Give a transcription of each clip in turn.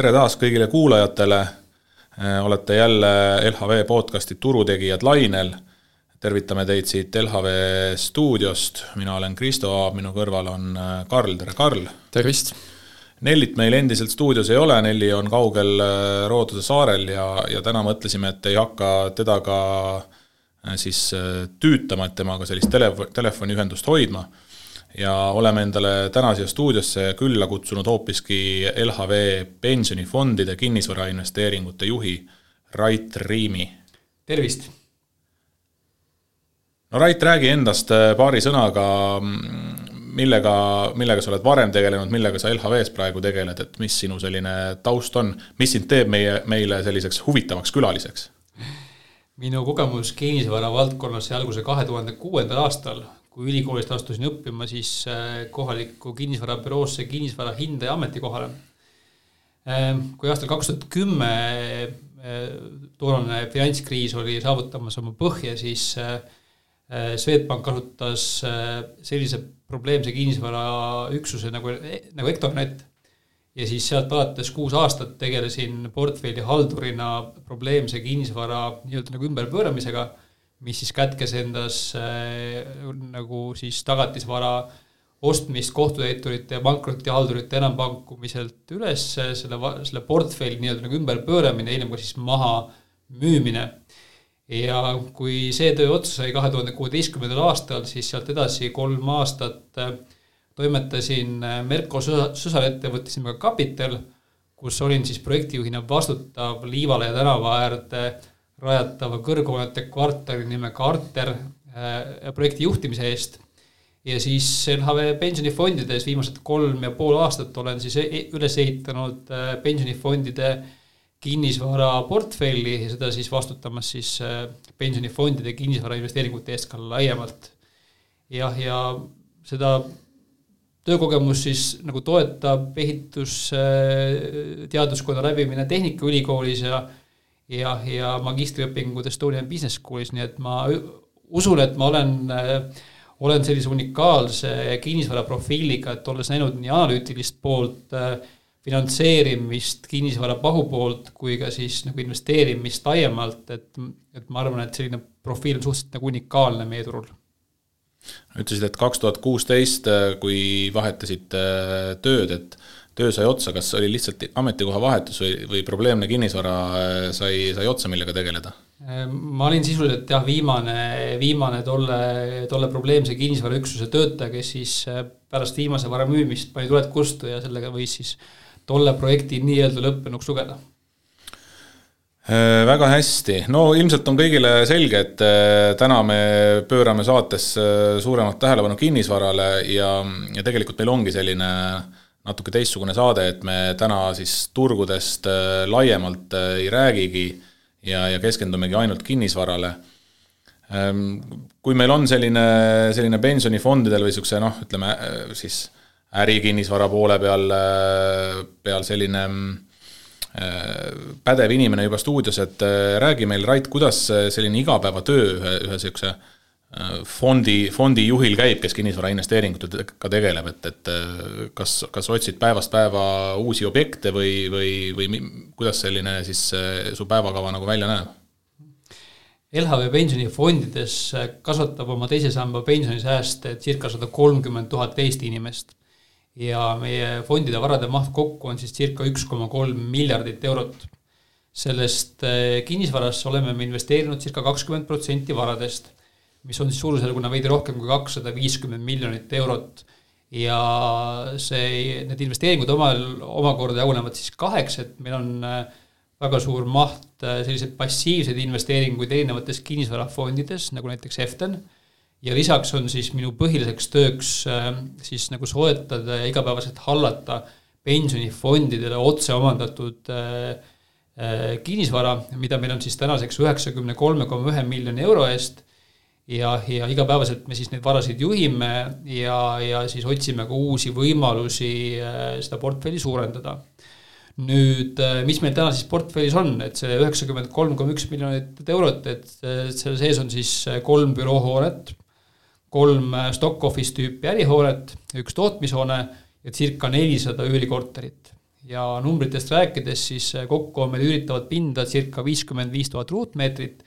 tere taas kõigile kuulajatele, olete jälle LHV podcasti Turutegijad lainel, tervitame teid siit LHV stuudiost, mina olen Kristo Aab, minu kõrval on Karl, tere Karl! tervist! Nellit meil endiselt stuudios ei ole, Nelli on kaugel Rooduse saarel ja, ja täna mõtlesime, et ei hakka teda ka siis tüütama, et temaga sellist tele, telefoniühendust hoidma ja oleme endale täna siia stuudiosse külla kutsunud hoopiski LHV pensionifondide kinnisvarainvesteeringute juhi Rait Riimi. tervist! no Rait, räägi endast äh, paari sõnaga, millega, millega sa oled varem tegelenud, millega sa LHV-s praegu tegeled, et mis sinu selline taust on, mis sind teeb meie, meile selliseks huvitavaks külaliseks? minu kogemus kinnisvara valdkonnas sai alguse kahe tuhande kuuendal aastal, kui ülikoolist astusin õppima siis äh, kohalikku kinnisvarabüroosse kinnisvara hindaja ametikohale. Ähm, kui aastal kaks tuhat kümme äh, toonane finantskriis oli saavutamas oma põhja, siis äh, Swedbank kasutas sellise probleemse kinnisvaraüksuse nagu, nagu Ectornet ja siis sealt alates kuus aastat tegelesin portfelli haldurina probleemse kinnisvara nii-öelda nagu ümberpööramisega mis siis kätkes endas äh, nagu siis tagatisvara ostmist kohtutäiturite ja pankrotihaldurite enampakkumiselt üles, selle, selle portfelli nii-öelda nagu ümberpööramine, hiljem ka siis maha müümine. ja kui see töö otsa sai kahe tuhande kuueteistkümnendal aastal, siis sealt edasi kolm aastat äh, toimetasin äh, Merko sõsarettevõttes nimega Capital, kus olin siis projektijuhina vastutav Liivale ja tänava äärde rajatava kõrghoonete kvartali nimega Arter äh, projekti juhtimise eest. ja siis LHV pensionifondides viimased kolm ja pool aastat olen siis e-, üles ehitanud äh, pensionifondide kinnisvaraportfelli ja seda siis vastutamas siis äh, pensionifondide kinnisvarainvesteeringute eest ka laiemalt. jah, ja seda töökogemus siis nagu toetab ehitusteaduskonna läbimine Tehnikaülikoolis ja ja, ja magistriõpingud Estonian Business Schoolis, nii et ma usun, et ma olen, olen sellise unikaalse kinnisvara profiiliga, et olles näinud nii analüütilist poolt, finantseerimist, kinnisvara pahupoolt kui ka siis nagu investeerimist laiemalt, et, et ma arvan, et selline profiil on suhteliselt nagu unikaalne meie turul. Ütlesid, et kaks tuhat kuusteist, kui vahetasite tööd, et töö sai otsa, kas oli lihtsalt ametikoha vahetus või, või probleemne kinnisvara äh, sai, sai otsa, millega tegeleda? ma olin sisuliselt jah, viimane, viimane tolle, tolle probleemse kinnisvaraüksuse töötaja, kes siis äh, pärast viimase vara müümist pani tuled kurstu ja sellega võis siis tolle projekti nii-öelda lõppenuks lugeda äh, väga hästi, no ilmselt on kõigile selge, et täna me pöörame saates suuremat tähelepanu kinnisvarale ja, ja tegelikult meil ongi selline äh, natuke teistsugune saade, et me täna siis turgudest äh, laiemalt äh, ei räägigi ja, ja keskendumegi ainult kinnisvarale. Ähm, kui meil on selline, selline pensionifondidel või niisuguse noh, ütleme äh, siis ärikinnisvara poole peal, peal selline pädev inimene juba stuudios, et räägi meil, Rait, kuidas selline igapäevatöö ühe, ühe niisuguse fondi, fondi juhil käib, kes kinnisvarainvesteeringutega tegeleb, et, et kas, kas otsid päevast päeva uusi objekte või, või, või kuidas selline siis su päevakava nagu välja näeb? LHV pensionifondides kasvatab oma teise samba pensionisääste circa sada kolmkümmend tuhat Eesti inimest. ja meie fondide varade maht kokku on siis circa üks koma kolm miljardit eurot. sellest kinnisvarasse oleme me investeerinud circa kakskümmend protsenti varadest mis on siis suurusjärguna veidi rohkem kui kakssada viiskümmend miljonit eurot. ja see, need investeeringud omal, omakorda jagunevad siis kaheks, et meil on äh, väga suur maht äh, selliseid passiivseid investeeringuid erinevates kinnisvarafondides, nagu näiteks Eften, ja lisaks on siis minu põhiliseks tööks äh, siis nagu soetada ja igapäevaselt hallata pensionifondidele otse omandatud kinnisvara, mida meil on siis tänaseks üheksakümne kolme koma ühe miljoni euro eest ja, ja igapäevaselt me siis neid varasid juhime ja, ja siis otsime ka uusi võimalusi äh, seda portfelli suurendada. nüüd, äh, mis meil täna siis portfellis on, et see üheksakümmend kolm koma üks miljonit eurot, et selle sees on siis äh, kolm büroohoonet, kolm stock office tüüpi ärihoonet, üks tootmishoone ja circa nelisada üürikorterit. ja numbritest rääkides, siis kokku on meil üüritavat pinda circa viiskümmend viis tuhat ruutmeetrit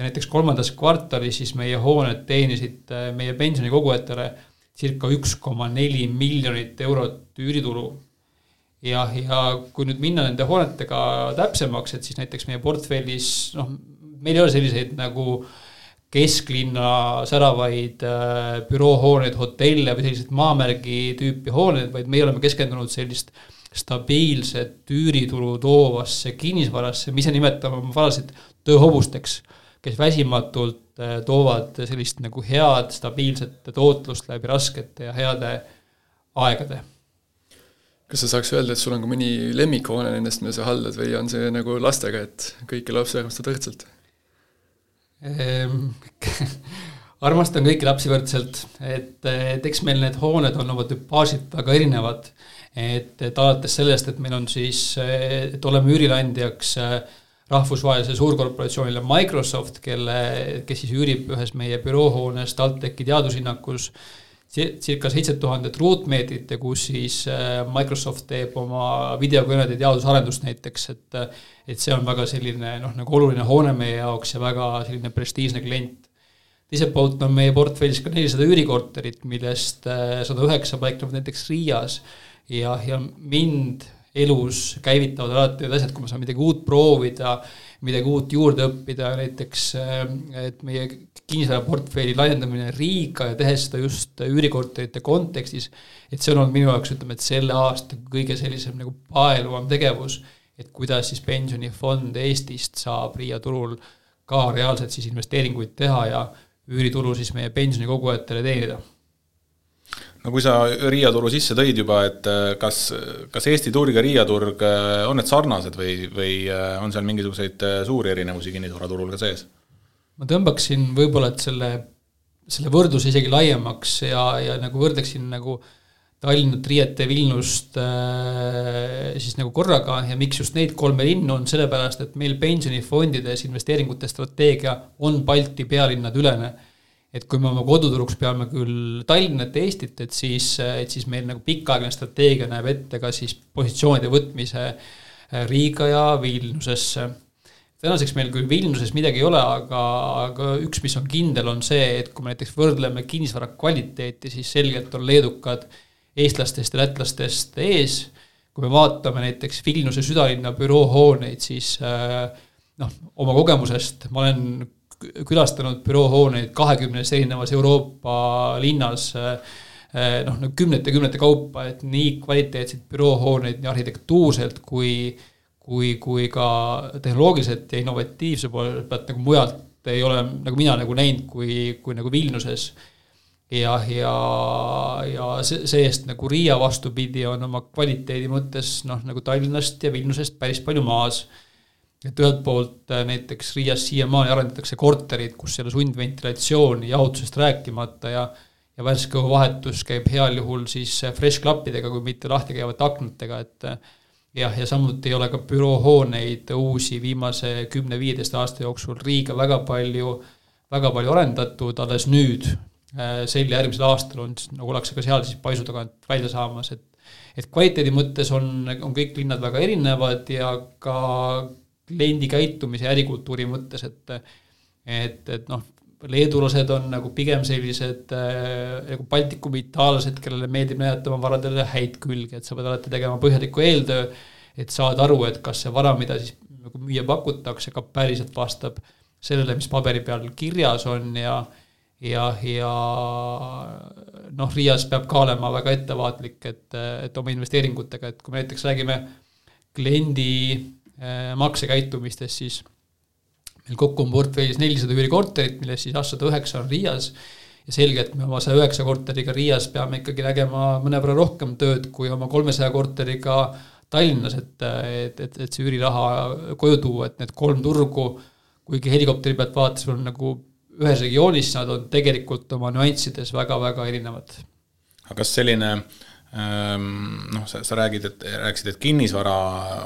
ja näiteks kolmandas kvartalis siis meie hooned teenisid meie pensionikogujatele circa üks koma neli miljonit eurot üüritulu. ja, ja kui nüüd minna nende hoonetega täpsemaks, et siis näiteks meie portfellis noh, meil ei ole selliseid nagu kesklinna säravaid äh, büroohooneid, hotelle või selliseid maamärgi tüüpi hooneid, vaid meie oleme keskendunud sellist stabiilset üüritulu toovasse kinnisvarasse, me ise nimetame oma varasid tööhobusteks, kes väsimatult Äh, toovad sellist nagu head stabiilset tootlust läbi raskete ja heade aegade. kas sa saaks öelda, et sul on ka mõni lemmikhoone nendest, mida sa haldad või on see nagu lastega, et kõiki lapsi armastad võrdselt ehm, armastan kõiki lapsi võrdselt, et, et eks meil need hooned on oma tüpaažilt väga erinevad. et, et alates sellest, et meil on siis, et oleme üürileandjaks äh, rahvusvahelisele suurkorporatsioonile Microsoft, kelle, kes siis üürib ühes meie büroohoones TalTechi teadushinnakus circa seitse tuhandet ruutmeetrit ja kus siis äh, Microsoft teeb oma videokõnede teadusarendust näiteks, et et see on väga selline noh, nagu oluline hoone meie jaoks ja väga selline prestiižne klient. teiselt poolt on meie portfellis ka nelisada üürikorterit, millest äh, sada üheksa paiknevad näiteks Riias ja, ja mind elus käivitavad alati need asjad, kui ma saan midagi uut proovida, midagi uut juurde õppida, näiteks et meie kinnisvaraportfelli laiendamine Riiga ja tehes seda just üürikorterite kontekstis, et see on olnud minu jaoks, ütleme, et selle aasta kõige sellisem nagu paeluvam tegevus, et kuidas siis pensionifond Eestist saab Riia turul ka reaalselt siis investeeringuid teha ja üüritulu siis meie pensionikogujatele teenida no kui sa Riia turu sisse tõid juba, et äh, kas, kas Eesti turg ja Riia turg, äh, on need sarnased või, või äh, on seal mingisuguseid suuri erinevusi kinnisvaraturul ka sees? ma tõmbaksin võib-olla, et selle, selle võrdluse isegi laiemaks ja, ja nagu võrdleksin nagu Tallinnat, Riiet ja Vilniust siis nagu korraga ja miks just neid kolme linnu, on sellepärast, et meil pensionifondides investeeringute strateegia on Balti pealinnade ülene et kui me oma koduturuks peame küll Tallinnat ja Eestit, et siis, et siis meil nagu pikaajaline strateegia näeb ette ka siis positsioonide võtmise äh, Riiga ja Vilniusesse. tänaseks meil küll Vilniuses midagi ei ole, aga, aga üks, mis on kindel, on see, et kui me näiteks võrdleme kinnisvara kvaliteeti, siis selgelt on leedukad eestlastest ja lätlastest ees. kui me vaatame näiteks Vilniuse südalinna büroohooneid, siis äh, noh, oma kogemusest ma olen külastanud büroohooneid kahekümnes erinevas Euroopa linnas eh, noh, no kümnete, kümnete kaupa, et nii kvaliteetseid büroohooneid nii arhitektuurselt kui, kui, kui ka tehnoloogiliselt ja innovatiivse poole pealt nagu mujalt ei ole nagu mina nagu näinud, kui, kui nagu Vilniuses. ja, ja, ja see-eest nagu Riia vastupidi on oma kvaliteedi mõttes noh, nagu Tallinnast ja Vilniusest päris palju maas et ühelt poolt äh, näiteks Riias siiamaani arendatakse korterid, kus ei ole sundventilatsiooni, jahutusest rääkimata ja ja värske õhuvahetus käib heal juhul siis äh, fresh klappidega, kui mitte lahti käivate aknatega, et äh, jah, ja samuti ei ole ka büroohooneid uusi viimase kümne-viieteist aasta jooksul Riiga väga palju, väga palju arendatud, alles nüüd, sel ja järgmisel aastal on, nagu ollakse ka seal siis paisu tagant välja saamas, et et kvaliteedi mõttes on, on kõik linnad väga erinevad ja ka kliendi käitumise ja ärikultuuri mõttes, et et, et noh, leedulased on nagu pigem sellised äh, nagu Baltikumi itaallased, kellele meeldib näidata oma varadele häid külgi, et sa pead alati tegema põhjaliku eeltöö, et saada aru, et kas see vara, mida siis nagu müüa pakutakse, ka päriselt vastab sellele, mis paberi peal kirjas on ja ja, ja noh, Riias peab ka olema väga ettevaatlik, et, et oma investeeringutega, et kui me näiteks räägime kliendi maksekäitumistest, siis meil kokku on portfellis nelisada üürikorterit, millest siis aastasada üheksa on Riias ja selge, et me oma saja üheksa korteriga Riias peame ikkagi nägema mõnevõrra rohkem tööd kui oma kolmesaja korteriga Tallinnas, et, et, et, et see üüriraha koju tuua, et need kolm turgu, kuigi helikopteri pealt vaadates on nagu ühes regioonis, nad on tegelikult oma nüanssides väga-väga erinevad. aga kas selline äh, noh, sa, sa räägid, et, rääkisid, et kinnisvara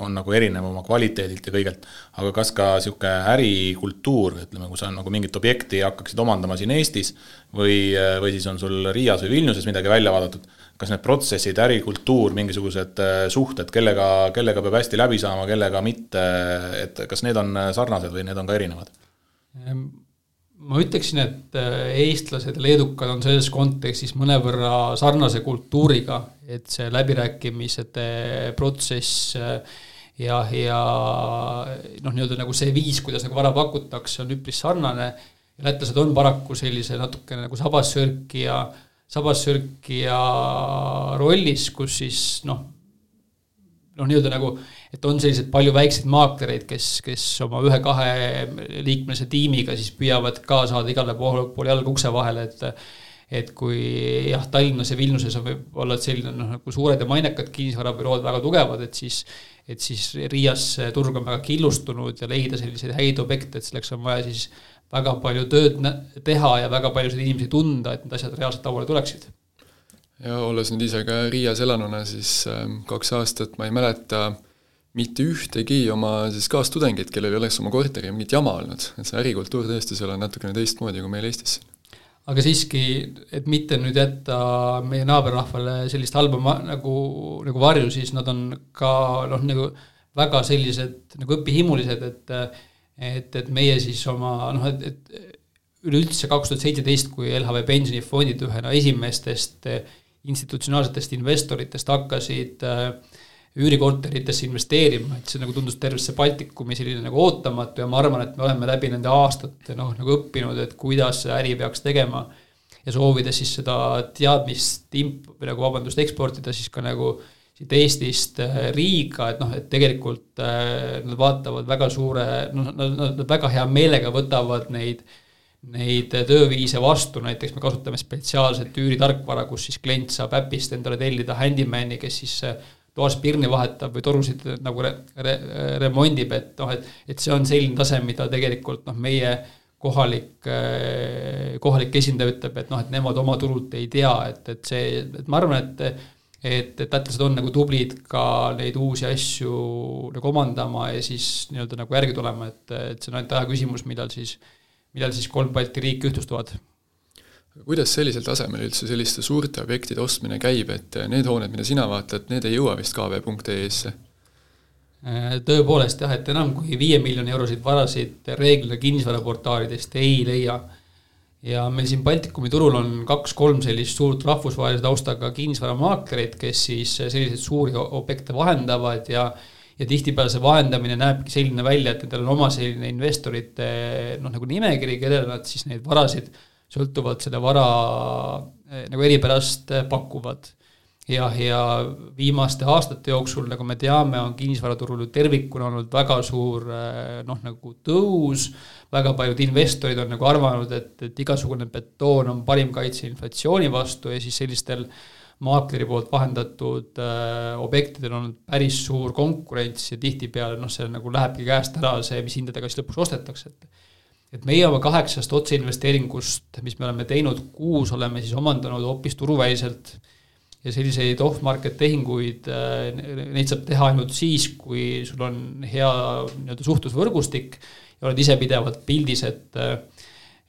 on nagu erinev oma kvaliteedilt ja kõigelt, aga kas ka niisugune ärikultuur, ütleme, kui sa nagu mingit objekti hakkaksid omandama siin Eestis või, või siis on sul Riias või Vilniuses midagi välja vaadatud, kas need protsessid, ärikultuur, mingisugused äh, suhted, kellega, kellega peab hästi läbi saama, kellega mitte, et kas need on sarnased või need on ka erinevad? Ma ütleksin, et äh, eestlased ja leedukad on selles kontekstis mõnevõrra sarnase kultuuriga, et see läbirääkimised protsess äh, ja, ja noh, nii-öelda nagu see viis, kuidas nagu vara pakutakse, on üpris sarnane. lätlased on paraku sellise natukene nagu sabassörkija, sabassörkija rollis, kus siis noh, noh, nii-öelda nagu et on selliseid palju väikseid maaklereid, kes, kes oma ühe-kahe liikmelise tiimiga siis püüavad ka saada igale poole, poole jalga ukse vahele, et et kui jah, Tallinnas ja Vilniuses on võib-olla selline noh, nagu suured ja mainekad kinnisvarabürood väga tugevad, et siis et siis Riias turg on väga killustunud ja leida selliseid häid objekte, et selleks on vaja siis väga palju tööd teha ja väga paljusid inimesi tunda, et need asjad reaalselt lauale tuleksid. Ja olles nüüd ise ka Riias elanuna, siis ähm, kaks aastat ma ei mäleta mitte ühtegi oma siis kaastudengit, kellel ei oleks oma korteriga mingit jama olnud, et see ärikultuur tõesti seal on natukene teistmoodi kui meil Eestis. aga siiski, et mitte nüüd jätta meie naaberrahvale sellist halba ma-, nagu, nagu varju, siis nad on ka noh, nagu väga sellised nagu õpihimulised, et et, et meie siis oma noh, et, et üleüldse kaks tuhat seitseteist, kui LHV pensionifondid ühena esimestest institutsionaalsetest investoritest hakkasid äh, üürikorteritesse investeerima, et see nagu tundus tervesse Baltikumi selline nagu ootamatu ja ma arvan, et me oleme läbi nende aastate noh, nagu õppinud, et kuidas seda äri peaks tegema. ja soovides siis seda teadmist imp-, või nagu vabandust, eksportida siis ka nagu siit Eestist äh, Riiga, et noh, et tegelikult äh, nad vaatavad väga suure, noh, nad, nad väga hea meelega võtavad neid neid tööviise vastu, näiteks me kasutame spetsiaalset üüritarkvara, kus siis klient saab äpist endale tellida handymani, kes siis äh, toas pirni vahetab või torusid nagu re, re, remondib, et noh, et, et see on selline tase, mida tegelikult noh, meie kohalik, kohalik esindaja ütleb, et noh, et nemad oma turult ei tea, et, et see, et ma arvan, et et, et lätlased on nagu tublid ka neid uusi asju nagu omandama ja siis nii-öelda nagu järgi tulema, et, et see on ainult aja küsimus, millal siis, millal siis kolm Balti riiki ühtlustuvad kuidas sellisel tasemel üldse selliste suurte objektide ostmine käib, et need hooned, mida sina vaatad, need ei jõua vist kv.ee-sse? Äh, tõepoolest jah, et enam kui viie miljoni euroseid varasid reeglina kinnisvaraportaalidest ei leia. ja meil siin Baltikumi turul on kaks-kolm sellist suurt rahvusvahelise taustaga kinnisvaramaaklerit, kes siis selliseid suuri objekte vahendavad ja ja tihtipeale see vahendamine näebki selline välja, et nendel on oma selline investorite noh, nagu nimekiri, kellele nad siis neid varasid sõltuvalt selle vara eh, nagu eripärast eh, pakuvad. ja, ja viimaste aastate jooksul, nagu me teame, on kinnisvaraturul ju tervikuna olnud väga suur eh, noh, nagu tõus, väga paljud investorid on nagu arvanud, et, et igasugune betoon on parim kaitse inflatsiooni vastu ja siis sellistel maakleri poolt vahendatud äh, objektidel on päris suur konkurents ja tihtipeale noh, see nagu lähebki käest ära, see, mis hindadega siis lõpuks ostetakse, et et meie oma kaheksast otseinvesteeringust, mis me oleme teinud, kuus oleme siis omandanud hoopis turuväliselt. Ja selliseid off-market tehinguid, äh, neid saab teha ainult siis, kui sul on hea nii-öelda suhtlusvõrgustik ja oled ise pidevalt pildis, et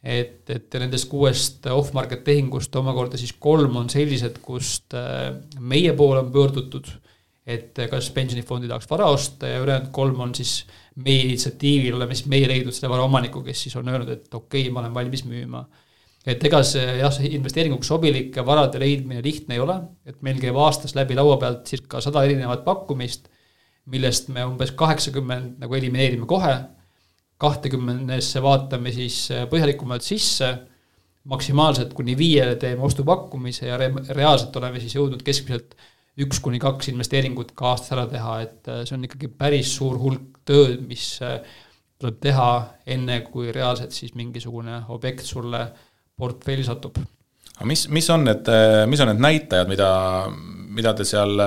et, et nendest kuuest off-market tehingust omakorda siis kolm on sellised, kust äh, meie poole on pöördutud, et kas pensionifondi tahaks vara osta ja ülejäänud kolm on siis äh, meie initsiatiivil oleme siis meie leidnud selle vara omaniku, kes siis on öelnud, et okei okay,, ma olen valmis müüma. et ega see jah, see investeeringuks sobilike varade leidmine lihtne ei ole, et meil käib aastas läbi laua pealt circa sada erinevat pakkumist, millest me umbes kaheksakümmend nagu elimineerime kohe, kahtekümnesse vaatame siis põhjalikumalt sisse, maksimaalselt kuni viiele teeme ostupakkumise ja re reaalselt oleme siis jõudnud keskmiselt üks kuni kaks investeeringut ka aastas ära teha, et äh, see on ikkagi päris suur hulk tööd, mis äh, tuleb teha enne, kui reaalselt siis mingisugune objekt sulle portfelli satub. aga mis, mis on need, äh, mis on need näitajad, mida, mida te seal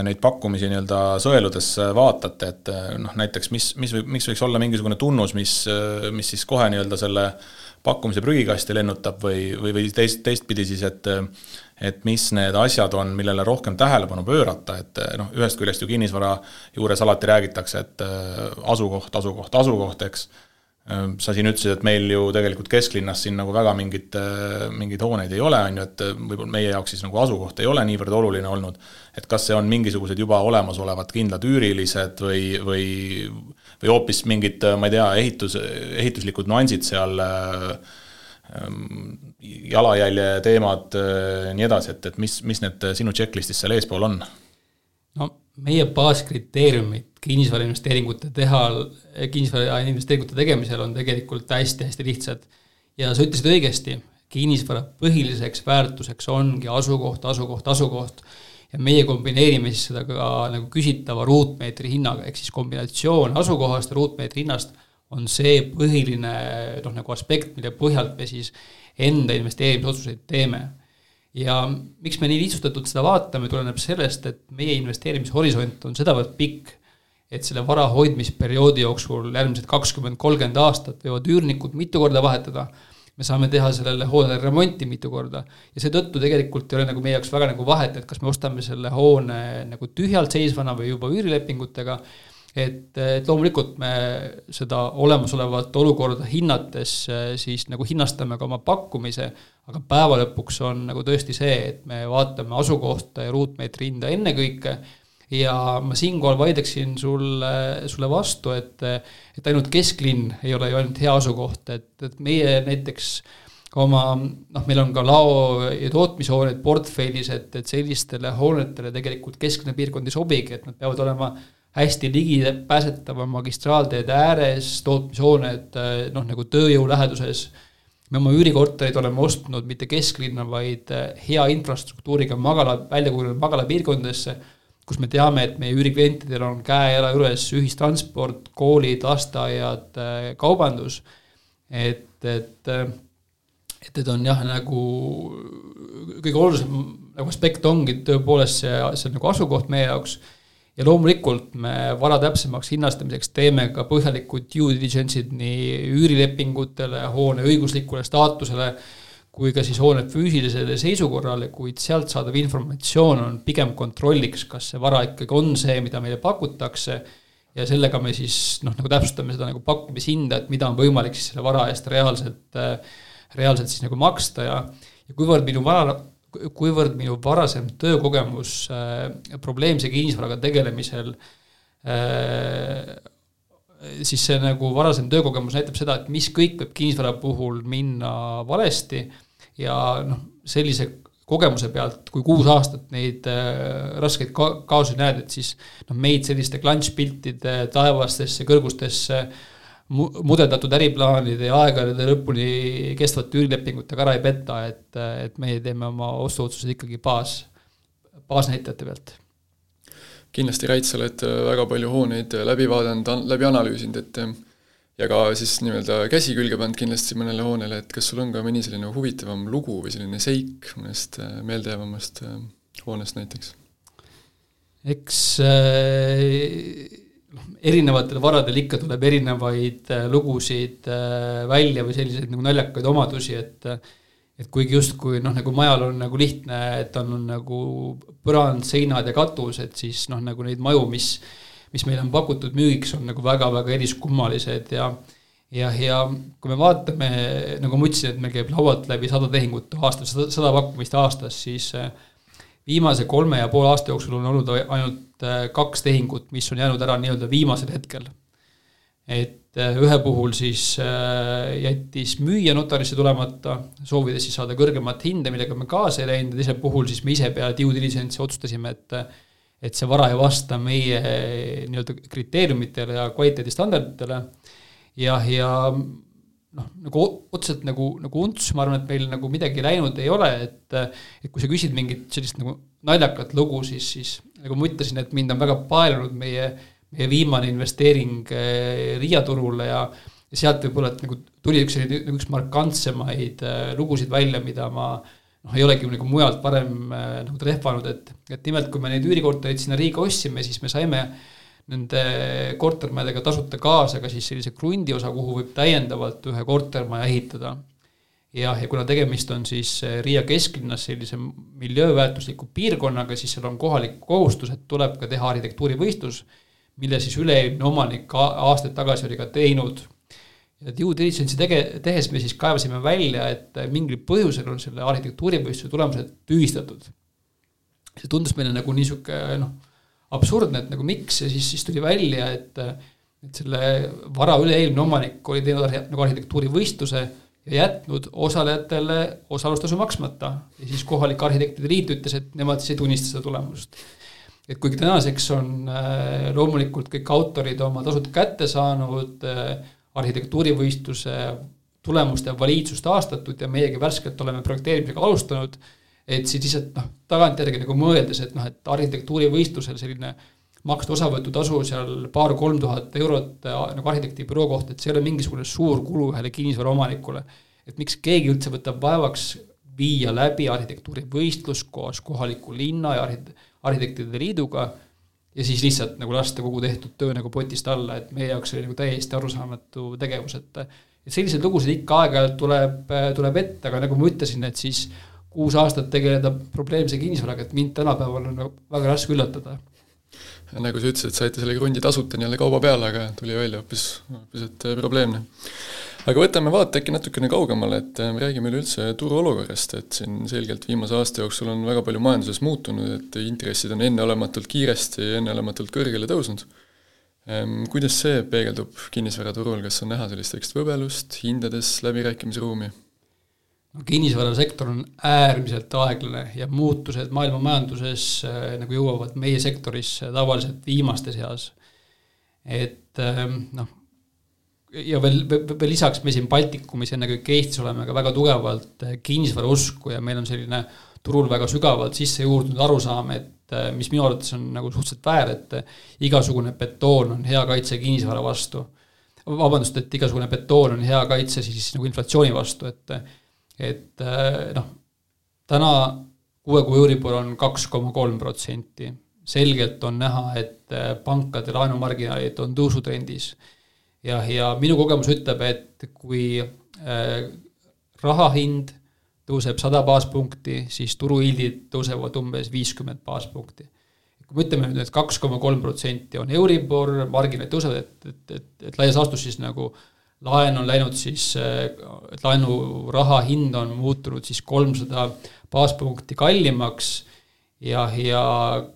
neid pakkumisi nii-öelda sõeludes vaatate, et noh, näiteks mis, mis miks võiks olla mingisugune tunnus, mis, mis siis kohe nii-öelda selle pakkumise prügikasti lennutab või, või, või teist, teistpidi siis, et et mis need asjad on, millele rohkem tähelepanu pöörata, et noh, ühest küljest ju kinnisvara juures alati räägitakse, et asukoht, asukoht, asukoht, eks sa siin ütlesid, et meil ju tegelikult kesklinnas siin nagu väga mingit, äh, mingeid hooneid ei ole, on ju, et äh, võib-olla meie jaoks siis nagu asukoht ei ole niivõrd oluline olnud. et kas see on mingisugused juba olemasolevad kindlad üürilised või, või, või hoopis mingid, ma ei tea, ehitus, ehituslikud nüansid seal ehm, jalajälje teemad, äh, nii edasi, et, et mis, mis need sinu checklist'is seal eespool on? no meie baaskriteeriumid kinnisvarainvesteeringute teha, kinnisvarainvesteeringute tegemisel on tegelikult hästi-hästi lihtsad. ja sa ütlesid õigesti, kinnisvara põhiliseks väärtuseks ongi asukoht, asukoht, asukoht. Ja meie kombineerime siis seda ka nagu küsitava ruutmeetri hinnaga, ehk siis kombinatsioon asukohast ja ruutmeetri hinnast on see põhiline noh, nagu aspekt, mille põhjalt me siis enda investeerimisotsuseid teeme. Ja miks me nii lihtsustatult seda vaatame, tuleneb sellest, et meie investeerimishorisont on sedavõrd pikk, et selle vara hoidmisperioodi jooksul järgmised kakskümmend, kolmkümmend aastat võivad üürnikud mitu korda vahetada, me saame teha sellele hoonele remonti mitu korda. Ja seetõttu tegelikult ei ole nagu meie jaoks väga nagu vahet, et kas me ostame selle hoone nagu tühjalt seisvana või juba üürilepingutega. Et, et loomulikult me seda olemasolevat olukorda hinnates eh, siis nagu hinnastame ka oma pakkumise, aga päeva lõpuks on nagu tõesti see, et me vaatame asukohta ja ruutmeetri hinda ennekõike ja ma siinkohal vaidleksin sulle, sulle vastu, et, et ainult kesklinn ei ole ju ainult hea asukoht, et, et meie näiteks oma noh, meil on ka lao- ja tootmishooned portfellis, et, et sellistele hoonetele tegelikult keskne piirkond ei sobigi, et nad peavad olema hästi ligipääsetava magistraalteede ääres, tootmishooned noh, nagu tööjõu läheduses. me oma üürikorterid oleme ostnud mitte kesklinna, vaid hea infrastruktuuriga magala, välja kujunenud magalapiirkondadesse, kus me teame, et meie üüriklientidel on käe-jala juures ühistransport, koolid, lasteaiad, eh, kaubandus, et, et eh, et need on jah, nagu kõige olulisem nagu aspekt ongi tõepoolest see, see nagu asukoht meie jaoks. Ja loomulikult me vara täpsemaks hinnastamiseks teeme ka põhjalikud due diligence'id nii üürilepingutele, hoone õiguslikule staatusele, kui ka siis hoone füüsilisele seisukorrale, kuid sealt saadav informatsioon on pigem kontrolliks, kas see vara ikkagi on see, mida meile pakutakse, ja sellega me siis noh, nagu täpsustame seda nagu pakkumishinda, et mida on võimalik siis selle vara eest reaalselt, reaalselt siis nagu maksta ja ja kuivõrd minu vara, kuivõrd minu varasem töökogemus äh, probleemse kinnisvaraga tegelemisel äh, siis see nagu varasem töökogemus näitab seda, et mis kõik võib kinnisvara puhul minna valesti ja noh, sellise kogemuse pealt, kui kuus aastat neid äh, raskeid ka-, kaasusi näed, et siis noh, meid selliste klanšpiltide taevastesse kõrgustesse mu-, mudeldatud äriplaanide ja aegade lõpuni kestvate üürilepingutega ära ei peta, et, et meie teeme oma ostuotsused ikkagi baas, baasnäitajate pealt. kindlasti, Rait, sa oled väga palju hooneid äh, läbi vaadanud, läbi analüüsinud, et äh, ja ka siis nii-öelda käsi külge pannud kindlasti mõnele hoonele, et kas sul on ka mõni selline huvitavam lugu või selline seik mõnest meeldejäävamast hoonest näiteks? eks äh, erinevatel varadel ikka tuleb erinevaid äh, lugusid äh, välja või selliseid nagu naljakaid omadusi, et et kuigi justkui noh, nagu majal on nagu lihtne, et on, on nagu põrand, seinad ja katus, et siis noh, nagu neid maju, mis mis meile on pakutud müügiks, on nagu väga-väga eriskummalised ja ja, ja kui me vaatame, nagu ma ütlesin, et meil käib laualt läbi sada tehingut aastas, sada pakkumist aastas, siis äh, viimase kolme ja poole aasta jooksul on olnud ainult äh, kaks tehingut, mis on jäänud ära nii-öelda viimasel hetkel. et äh, ühe puhul siis jättis müüja notarisse tulemata, soovides siis saada kõrgemat hinde, millega me kaasa ei läinud ja teisel puhul siis me ise peale due diligence'i otsustasime, et et see vara ei vasta meie nii-öelda kriteeriumitele ja kvaliteedistandarditele. Ja, ja noh, nagu otseselt nagu, nagu unts, ma arvan, et meil nagu midagi läinud ei ole, et et kui sa küsid mingit sellist nagu naljakat lugu, siis, siis nagu ma ütlesin, et mind on väga paelunud meie, meie viimane investeering eh, Riia turule ja ja sealt võib-olla, et nagu tuli üks selline, üks markantsemaid äh, lugusid välja, mida ma noh, ei olegi nagu mujalt varem äh, nagu trehvanud, et, et nimelt, kui me neid üürikortereid sinna Riiga ostsime, siis me saime nende kortermajadega tasuta kaasa ka siis sellise krundi osa, kuhu võib täiendavalt ühe kortermaja ehitada. ja, ja kuna tegemist on siis äh, Riia kesklinnas sellise miljööväärtusliku piirkonnaga, siis seal on kohalik kohustus, et tuleb ka teha arhitektuurivõistlus, mille siis üle-eelmine omanik aastaid tagasi oli ka teinud ja due diligence'i tege-, tehes me siis kaevasime välja, et mingil põhjusel on selle arhitektuurivõistluse tulemused tühistatud. see tundus meile nagu niisugune noh, absurdne, et nagu miks ja siis, siis tuli välja, et et selle vara üle-eelmine omanik oli teinud nagu arhitektuurivõistluse ja jätnud osalejatele osalustasu maksmata. ja siis kohalik arhitektide liit ütles, et nemad siis ei tunnista seda tulemust. et kuigi tänaseks on äh, loomulikult kõik autorid oma tasud kätte saanud äh,, arhitektuurivõistluse tulemuste valiidsust aastatud ja meiegi värskelt oleme projekteerimisega alustanud, et siis lihtsalt noh, tagantjärgi nagu mõeldes, et noh, et arhitektuurivõistlusel selline maksta osavõtutasu seal paar-kolm tuhat eurot äh, nagu arhitekti büroo kohta, et see ei ole mingisugune suur kulu ühele kinnisvaraomanikule. et miks keegi üldse võtab vaevaks viia läbi arhitektuurivõistlus koos kohaliku linna ja arhitektide liiduga ja siis lihtsalt nagu lasta kogu tehtud töö nagu potist alla, et meie jaoks oli nagu täiesti arusaamatu tegevus, et et selliseid lugusid ikka aeg-ajalt tuleb, tuleb ette, aga nagu ma ütlesin, et siis kuus aastat tegeleda probleemse kinnisvaraga, et mind tänapäeval on nagu väga raske üllatada. nagu sa ütlesid, saite selle krundi tasuta nii-öelda kauba peale, aga tuli välja hoopis, hoopis et probleemne aga võtame vaate äkki natukene kaugemale, et äh, me räägime üleüldse turuolukorrast, et siin selgelt viimase aasta jooksul on väga palju majanduses muutunud, et intressid on enneolematult kiiresti, enneolematult kõrgele tõusnud. Ehm, kuidas see peegeldub kinnisvaraturul, kas on näha sellist väikest võbelust, hindades läbirääkimisruumi? no kinnisvarasektor on äärmiselt aeglane ja muutused maailma majanduses äh, nagu jõuavad meie sektorisse tavaliselt viimaste seas. et äh, noh, ja veel, veel lisaks me siin Baltikumis, ennekõike Eestis oleme ka väga tugevalt eh, kinnisvara usku ja meil on selline turul väga sügavalt sisse juurdunud arusaam, et eh, mis minu arvates on nagu suhteliselt väär, et eh, igasugune betoon on hea kaitse kinnisvara vastu. vabandust, et igasugune betoon on hea kaitse siis nagu inflatsiooni vastu, et et noh, täna kuue kuu Euribor on kaks koma kolm protsenti. selgelt on näha, et pankade laenumarginaalid on tõusutrendis ja, ja minu kogemus ütleb, et kui äh, raha hind tõuseb sada baaspunkti, siis turuhildid tõusevad umbes viiskümmend baaspunkti. kui me ütleme nüüd, et kaks koma kolm protsenti on Euribor, marginaalid tõusevad, et, et, et, et laias laastus siis nagu laen on läinud siis, äh, laenuraha hind on muutunud siis kolmsada baaspunkti kallimaks ja, ja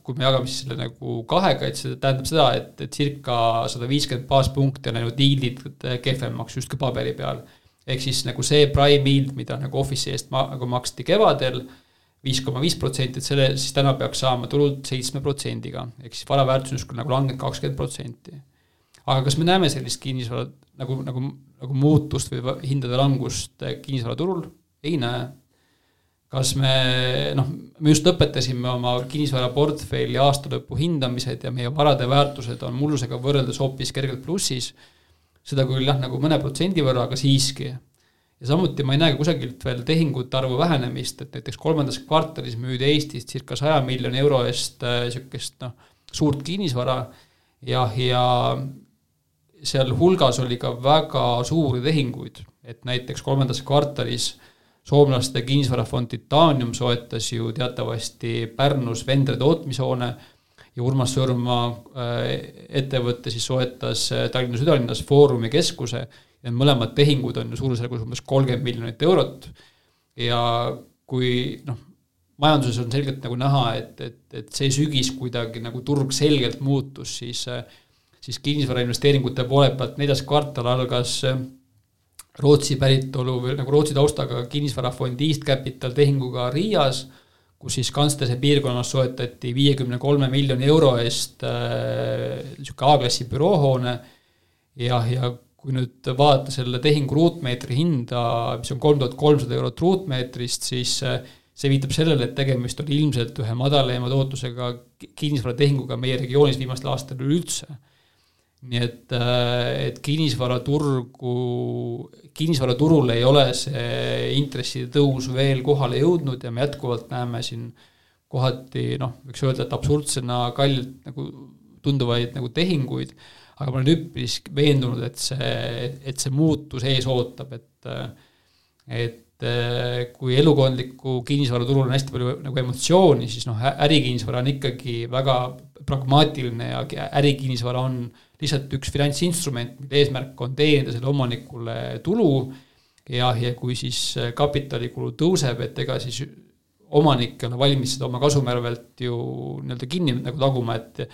kui me jagame siis selle nagu kahega, et see tähendab seda, et, et circa sada viiskümmend baaspunkti on läinud yield'id kehvemaks justkui paberi peal. ehk siis nagu see prime yield, mida nagu Office'i eest ma-, nagu maksti kevadel, viis koma viis protsenti, et selle siis täna peaks saama turult seitsme protsendiga, ehk siis vara väärtus on justkui nagu langenud kakskümmend protsenti. aga kas me näeme sellist kinnisvara nagu, nagu, nagu muutust või hindade langust kinnisvaraturul? ei näe kas me noh, me just lõpetasime oma kinnisvaraportfelli aastalõpu hindamised ja meie varade väärtused on mullusega võrreldes hoopis kergelt plussis, seda küll jah, nagu mõne protsendi võrra, aga siiski. ja samuti ma ei näe kusagilt veel tehingute arvu vähenemist, et näiteks kolmandas kvartalis müüdi Eestis circa saja miljoni euro eest niisugust äh, noh, suurt kinnisvara ja, ja sealhulgas oli ka väga suuri tehinguid, et näiteks kolmandas kvartalis äh, soomlaste kinnisvarafond Titanium soetas ju teatavasti Pärnus Vendre tootmishoone ja Urmas Sõõrumaa äh, ettevõte siis soetas äh, Tallinna südalinnas Foorumi keskuse ja mõlemad tehingud on ju suurusjärgus umbes kolmkümmend miljonit eurot. Ja kui noh, majanduses on selgelt nagu näha, et, et, et see sügis kuidagi nagu turg selgelt muutus, siis siis kinnisvarainvesteeringute poole pealt neljas kvartal algas Rootsi päritolu või nagu Rootsi taustaga kinnisvarafond East Capital tehinguga Riias, kus siis Kanstase piirkonnas soetati viiekümne kolme miljoni euro eest niisugune äh, A-klassi büroohoone. Ja, ja kui nüüd vaadata selle tehingu ruutmeetri hinda, mis on kolm tuhat kolmsada eurot ruutmeetrist, siis äh, see viitab sellele, et tegemist on ilmselt ühe madalama tootlusega kinnisvaratehinguga meie regioonis viimastel aastatel üleüldse nii et, et kinnisvaraturgu, kinnisvaraturul ei ole see intresside tõus veel kohale jõudnud ja me jätkuvalt näeme siin kohati noh, võiks öelda, et absurdsena kallilt nagu tunduvaid nagu tehinguid, aga ma olen üpris veendunud, et see, et see muutus ees ootab, et et kui elukondliku kinnisvaraturul on hästi palju nagu emotsiooni, siis noh, ärikinnisvara on ikkagi väga pragmaatiline ja ärikinnisvara on lihtsalt üks finantsinstrument, mille eesmärk on teenida selle omanikule tulu. Ja, ja kui siis kapitalikulu tõuseb, et ega siis omanik ei ole valmis seda oma kasumärvelt ju nii-öelda kinni nagu taguma, et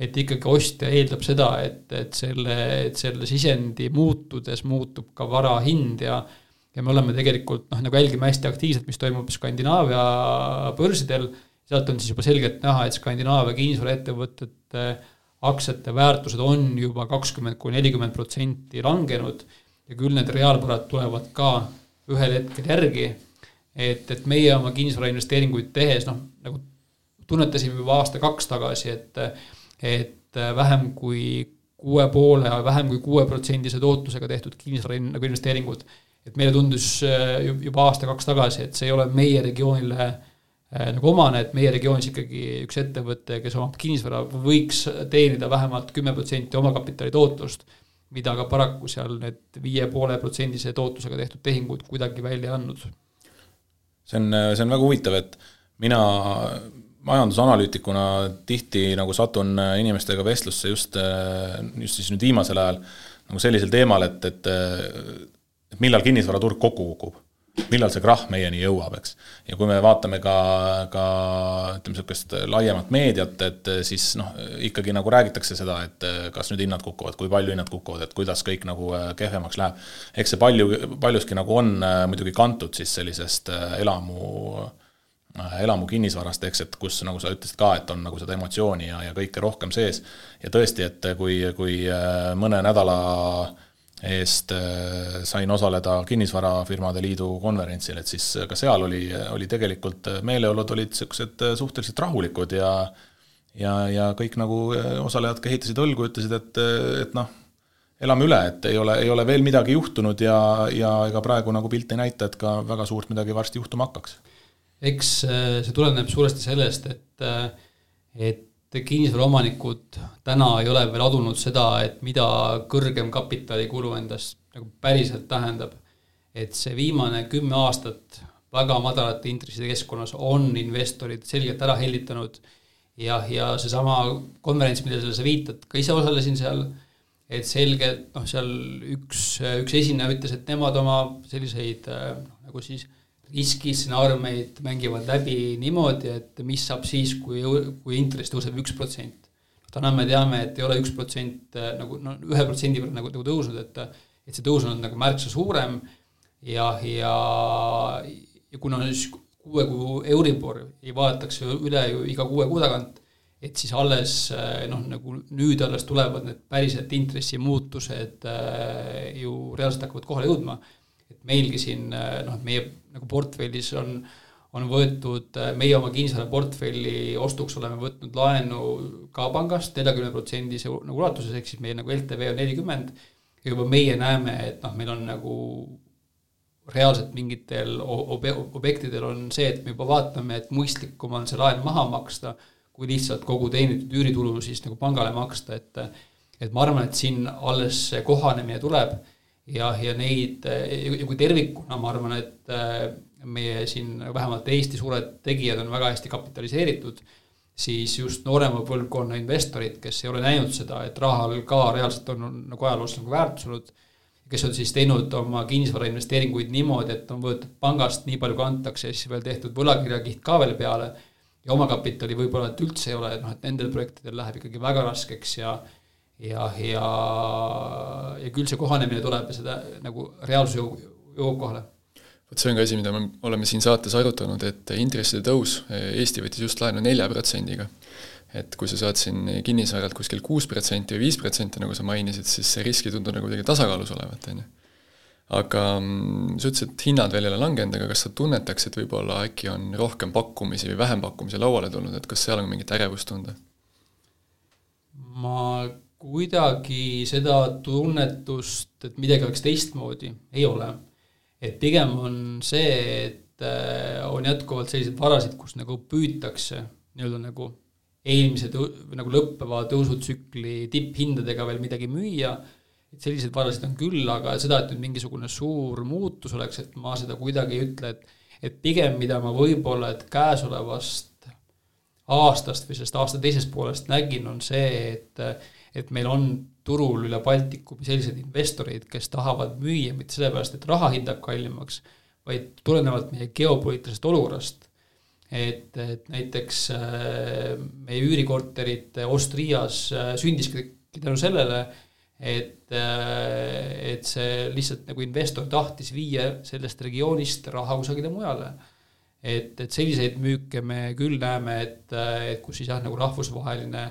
et ikkagi ostja eeldab seda, et, et selle, et selle sisendi muutudes muutub ka vara hind ja ja me oleme tegelikult noh, nagu jälgime hästi aktiivselt, mis toimub Skandinaavia börsidel, sealt on siis juba selgelt näha, et Skandinaavia kinnisvaraettevõtete aktsiate väärtused on juba kakskümmend kuni nelikümmend protsenti langenud ja küll need reaalvarad tulevad ka ühel hetkel järgi. Et, et meie oma kinnisvarainvesteeringuid tehes noh, nagu tunnetasime juba aasta-kaks tagasi, et, et vähem kui kuue poole, vähem kui kuueprotsendise tootlusega tehtud kinnisvara nagu investeeringud, et meile tundus äh, juba aasta-kaks tagasi, et see ei ole meie regioonile äh, nagu omane, et meie regioonis ikkagi üks ettevõte, kes omab kinnisvara, võiks teenida vähemalt kümme protsenti omakapitali tootlust, mida aga paraku seal need viie poole protsendise tootlusega tehtud tehingud kuidagi välja andnud. See on, see on väga huvitav, et mina majandusanalüütikuna tihti nagu satun inimestega vestlusse just, just siis nüüd viimasel ajal nagu sellisel teemal, et, et et millal kinnisvaraturg kokku kukub millal see krahh meieni jõuab, eks. ja kui me vaatame ka, ka ütleme, niisugust laiemat meediat, et siis noh, ikkagi nagu räägitakse seda, et kas nüüd hinnad kukuvad, kui palju hinnad kukuvad, et kuidas kõik nagu äh, kehvemaks läheb. eks see palju, paljuski nagu on muidugi kantud siis sellisest elamu elamu kinnisvarast, eks, et kus, nagu sa ütlesid ka, et on nagu seda emotsiooni ja, ja kõike rohkem sees. ja tõesti, et kui, kui mõne nädala eest äh, sain osaleda Kinnisvarafirmade Liidu konverentsil, et siis ka seal oli, oli tegelikult meeleolud olid niisugused suhteliselt rahulikud ja ja, ja kõik nagu osalejad kehitasid õlgu, ütlesid, et, et noh, elame üle, et ei ole, ei ole veel midagi juhtunud ja, ja ega praegu nagu pilt ei näita, et ka väga suurt midagi varsti juhtuma hakkaks. eks äh, see tuleneb suuresti sellest, et, äh, et kinnisvaraomanikud täna ei ole veel adunud seda, et mida kõrgem kapitalikulu endast nagu päriselt tähendab. et see viimane kümme aastat väga madalate intresside keskkonnas on investorid selgelt ära hellitanud ja, ja seesama konverents, millele sa viitad, ka ise osalesin seal, et selgelt noh, seal üks, üks esineja ütles, et nemad oma selliseid noh, nagu siis riskistsenaariumeid mängivad läbi niimoodi, et mis saab siis, kui, kui intress tõuseb üks protsent. täna me teame, et ei ole üks protsent äh, nagu no ühe protsendi võrra nagu, nagu tõusnud, et et see tõus on nagu märksa suurem ja, ja, ja kuna siis kuue kuu Euribor ei vaadatakse üle ju iga kuue kuu tagant, et siis alles äh, noh, nagu nüüd alles tulevad need päriselt intressimuutused äh, ju reaalselt hakkavad kohale jõudma meilgi siin äh, noh, meie nagu portfellis on, on võetud, äh, meie oma kinnisvaraportfelli ostuks oleme võtnud laenu ka pangast neljakümne protsendise nagu ulatuses, ehk siis meie nagu LTV on nelikümmend. Ja juba meie näeme, et noh, meil on nagu reaalselt mingitel ob-, objektidel on see, et me juba vaatame, et mõistlikum on see laen maha maksta, kui lihtsalt kogu teenitud üüritulu siis nagu pangale maksta, et et ma arvan, et siin alles see kohanemine tuleb ja, ja neid, ja kui tervikuna ma arvan, et äh, meie siin vähemalt Eesti suured tegijad on väga hästi kapitaliseeritud, siis just noorema põlvkonna investorid, kes ei ole näinud seda, et rahal ka reaalselt on, nagu ajaloos nagu väärtus olnud, kes on siis teinud oma kinnisvarainvesteeringuid niimoodi, et on võetud pangast nii palju, kui antakse siis veel tehtud võlakirjakiht ka veel peale ja omakapitali võib-olla, et üldse ei ole, et noh, et nendel projektidel läheb ikkagi väga raskeks ja ja, ja, ja küll see kohanemine tuleb ja seda nagu reaalsus jõuab, jõuab kohale vot see on ka asi, mida me oleme siin saates arutanud, et intresside tõus, Eesti võttis just laenu nelja protsendiga. et kui sa saad siin kinnisvaralt kuskil kuus protsenti või viis protsenti, nagu sa mainisid, siis see risk ei tundu nagu kuidagi tasakaalus olevat, on ju. aga mm, sa ütlesid, et hinnad veel ei ole langenud, aga kas sa tunnetaks, et võib-olla äkki on rohkem pakkumisi või vähem pakkumisi lauale tulnud, et kas seal on mingit ärevust tunda? ma kuidagi seda tunnetust, et midagi oleks teistmoodi, ei ole. et pigem on see, et äh, on jätkuvalt selliseid varasid, kus nagu püütakse nii-öelda nagu eelmise tõu-, nagu lõppeva tõusutsükli tipphindadega veel midagi müüa, et selliseid varasid on küll, aga seda, et nüüd mingisugune suur muutus oleks, et ma seda kuidagi ei ütle, et et pigem, mida ma võib-olla, et käesolevast aastast või sellest aasta teisest poolest nägin, on see, et et meil on turul üle Baltikumi selliseid investoreid, kes tahavad müüa mitte sellepärast, et raha hind läheb kallimaks, vaid tulenevalt meie geopoliitilisest olukorrast. et, et näiteks äh, meie üürikorterite ost Riias äh, sündiski tänu sellele, et, äh, et see lihtsalt nagu investor tahtis viia sellest regioonist raha kusagile mujale et, et selliseid müüke me küll näeme, et, et kus siis jah, nagu rahvusvaheline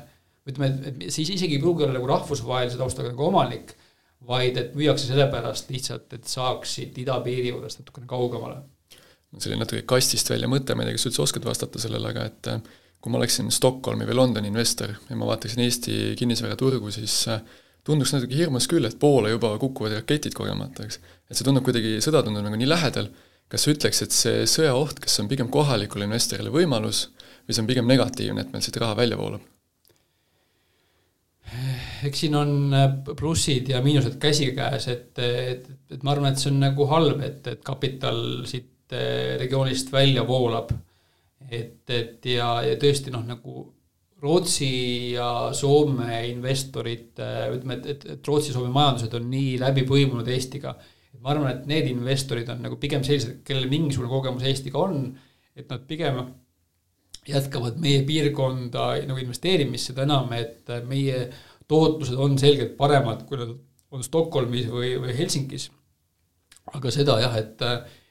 ütleme, et siis isegi ei pruugi olla nagu rahvusvahelise taustaga nagu omanik, vaid et müüakse sellepärast lihtsalt, et saaksid idapiiri juurest natukene kaugemale. see oli natuke kastist välja mõte, ma ei tea, kas sa üldse oskad vastata sellele, aga et äh, kui ma oleksin Stockholmi või Londoni investor ja ma vaataksin Eesti kinnisvaraturgu, siis äh, tunduks natuke hirmus küll, et poole juba kukuvad raketid kogemata, eks. et see tundub kuidagi, sõda tundub nagu nii lähedal kas sa ütleks, et see sõjaoht, kas see on pigem kohalikule investorile võimalus või see on pigem negatiivne, et meil siit raha välja voolab? Eks siin on äh, plussid ja miinused käsikäes, et, et, et ma arvan, et see on nagu halb, et, et kapital siit äh, regioonist välja voolab. et, et ja, ja tõesti noh, nagu Rootsi ja Soome investorid, äh, ütleme, et, et, et Rootsi-Soome majandused on nii läbi põimunud Eestiga ma arvan, et need investorid on nagu pigem sellised, kellel mingisugune kogemus Eestiga on, et nad pigem jätkavad meie piirkonda nagu investeerimist, seda enam, et meie tootlused on selgelt paremad, kui nad on Stockholmis või, või Helsingis. aga seda jah, et,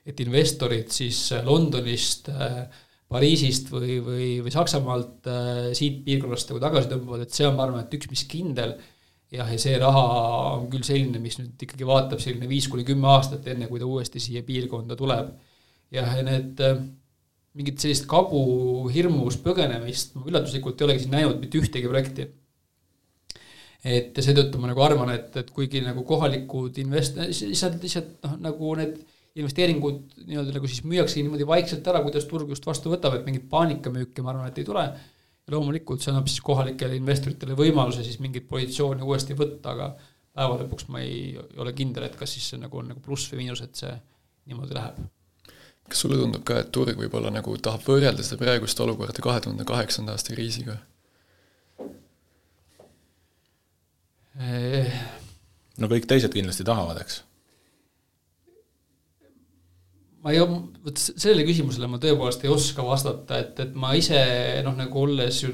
et investorid siis Londonist, Pariisist või, või, või Saksamaalt siit piirkonnast nagu tagasi tõmbavad, et see on, ma arvan, et üks, mis kindel jah, ja see raha on küll selline, mis nüüd ikkagi vaatab selline viis kuni kümme aastat, enne kui ta uuesti siia piirkonda tuleb. jah, ja need mingit sellist kabu hirmus põgenemist ma üllatuslikult ei olegi siin näinud mitte ühtegi projekti. et seetõttu ma nagu arvan, et, et kuigi nagu kohalikud invest-, lihtsalt, lihtsalt noh, nagu need investeeringud nii-öelda nagu siis müüakse niimoodi vaikselt ära, kuidas turg just vastu võtab, et mingit paanikamüüki ma arvan, et ei tule ja loomulikult see annab siis kohalikele investoritele võimaluse siis mingit positsiooni uuesti võtta, aga päeva lõpuks ma ei ole kindel, et kas siis see nagu on nagu pluss või miinus, et see niimoodi läheb. Kas sulle tundub ka, et turg võib-olla nagu tahab võrrelda seda praegust olukorda kahe tuhande kaheksanda aasta kriisiga? no kõik teised kindlasti tahavad, eks ma ei, vot sellele küsimusele ma tõepoolest ei oska vastata, et, et ma ise noh, nagu olles ju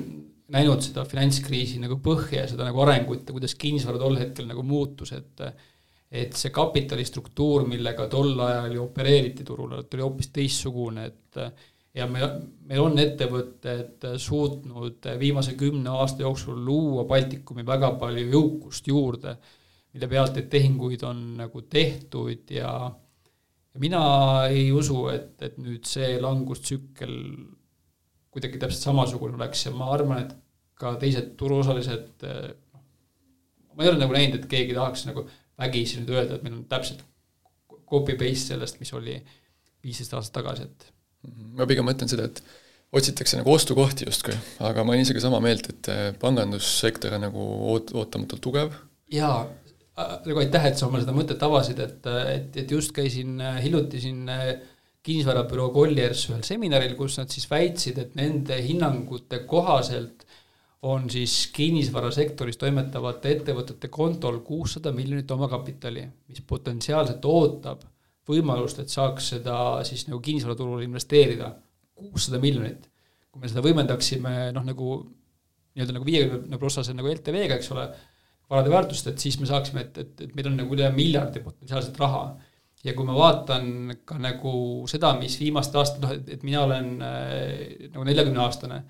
näinud seda finantskriisi nagu põhja ja seda nagu arengut ja kuidas kinnisvara tol hetkel nagu muutus, et et see kapitalistruktuur, millega tol ajal ju opereeriti turul, oli hoopis teistsugune, et ja me, meil on ettevõtted suutnud viimase kümne aasta jooksul luua Baltikumi väga palju jõukust juurde, mille pealt neid tehinguid on nagu tehtud ja ja mina ei usu, et, et nüüd see langustsükkel kuidagi täpselt samasugune oleks ja ma arvan, et ka teised turuosalised, noh, ma ei ole nagu näinud, et keegi tahaks nagu vägisi nüüd öelda, et meil on täpselt copy-paste sellest, mis oli viisteist aastat tagasi, et mhm. ma pigem mõtlen seda, et otsitakse nagu ostukohti justkui, aga ma olen isegi sama meelt, et pangandussektor on nagu oot-, ootamatult tugev. jaa, Äh, nagu aitäh, et sa mulle seda mõtet avasid, et, et, et just käisin äh, hiljuti siin äh, kinnisvarabüroo Colliers ühel seminaril, kus nad siis väitsid, et nende hinnangute kohaselt on siis kinnisvarasektoris toimetavate ettevõtete kontol kuussada miljonit omakapitali, mis potentsiaalselt ootab võimalust, et saaks seda siis nagu kinnisvaraturul investeerida. kuussada miljonit. kui me seda võimendaksime noh, nagu nii-öelda nagu viiekümne protsesse nagu LTV-ga, eks ole varade väärtust, et siis me saaksime, et, et, et meil on nagu üle miljardi potentsiaalset raha. ja kui ma vaatan ka nagu seda, mis viimastel aastatel, noh, et, mina olen äh, nagu neljakümne aastane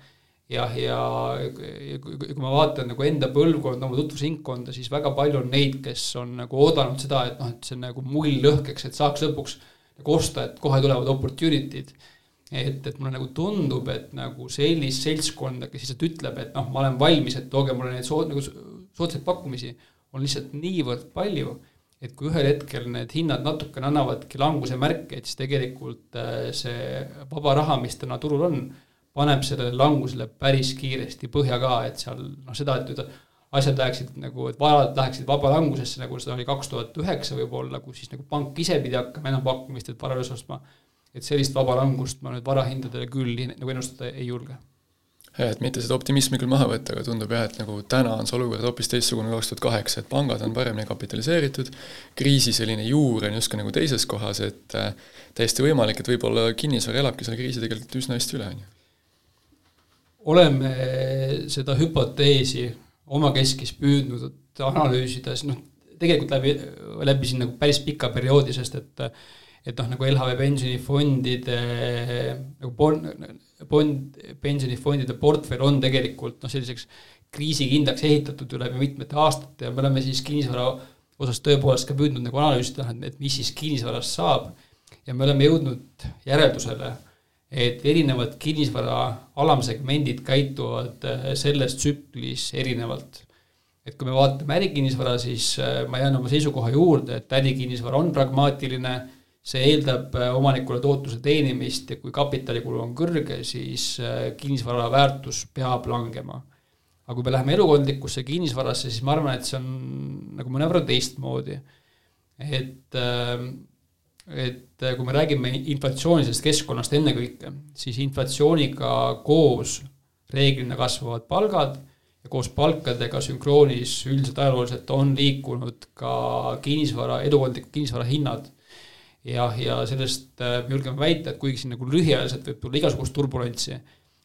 jah, ja, ja kui, kui ma vaatan nagu enda põlvkonda, oma tutvusringkonda, siis väga palju on neid, kes on nagu oodanud seda, et noh, et see on nagu mull lõhkeks, et saaks lõpuks nagu osta, et kohe tulevad opportunity'd. et, et mulle nagu tundub, et nagu sellist seltskonda, kes lihtsalt ütleb, et noh, ma olen valmis, et tooge mulle neid sood-, nagu soodsaid pakkumisi, on lihtsalt niivõrd palju, et kui ühel hetkel need hinnad natukene annavadki languse märke, et siis tegelikult äh, see vaba raha, mis täna turul on, paneb sellele langusele päris kiiresti põhja ka, et seal noh, seda, et asjad läheksid nagu, et varad läheksid vabalangusesse, nagu seda oli kaks tuhat üheksa võib-olla, kus siis nagu pank ise pidi hakkama enampakkumist, et vara üles ostma. et sellist vaba langust ma nüüd varahindadele küll nagu ennustada ei julge jah, et mitte seda optimismi küll maha võtta, aga tundub jah, et nagu täna on see olukord hoopis teistsugune kaks tuhat kaheksa, et pangad on paremini kapitaliseeritud, kriisi selline juur on justkui nagu teises kohas, et äh, täiesti võimalik, et võib-olla kinnisvara elabki selle kriisi tegelikult üsna hästi üle, on ju. Oleme seda hüpoteesi omakeskis püüdnud analüüsida, siis noh, tegelikult läbi, läbi siin nagu päris pika perioodi, sest et et noh, nagu LHV pensionifondide nagu bond, bond, pensionifondide portfell on tegelikult noh, selliseks kriisikindlaks ehitatud ju läbi mitmete aastate ja me oleme siis kinnisvara osas tõepoolest ka püüdnud nagu analüüsida, et mis siis kinnisvarast saab. Ja me oleme jõudnud järeldusele, et erinevad kinnisvara alamsegmendid käituvad äh, selles tsüklis erinevalt. et kui me vaatame ärikinnisvara, siis äh, ma jään oma seisukoha juurde, et ärikinnisvara on pragmaatiline, see eeldab äh, omanikule tootluse teenimist ja kui kapitalikulu on kõrge, siis kinnisvara väärtus peab langema. aga kui me läheme elukondlikusse kinnisvarasse, siis ma arvan, et see on nagu mõnevõrra teistmoodi. et äh, et äh, kui me räägime inflatsioonilisest keskkonnast ennekõike, siis inflatsiooniga koos reeglina kasvavad palgad ja koos palkadega sünkroonis üldiselt ajalooliselt on liikunud ka kinnisvara, elukondlikud kinnisvara hinnad. ja, ja sellest me julgeme väita, et kuigi siin nagu lühiajaliselt võib tulla igasugust turbulentsi,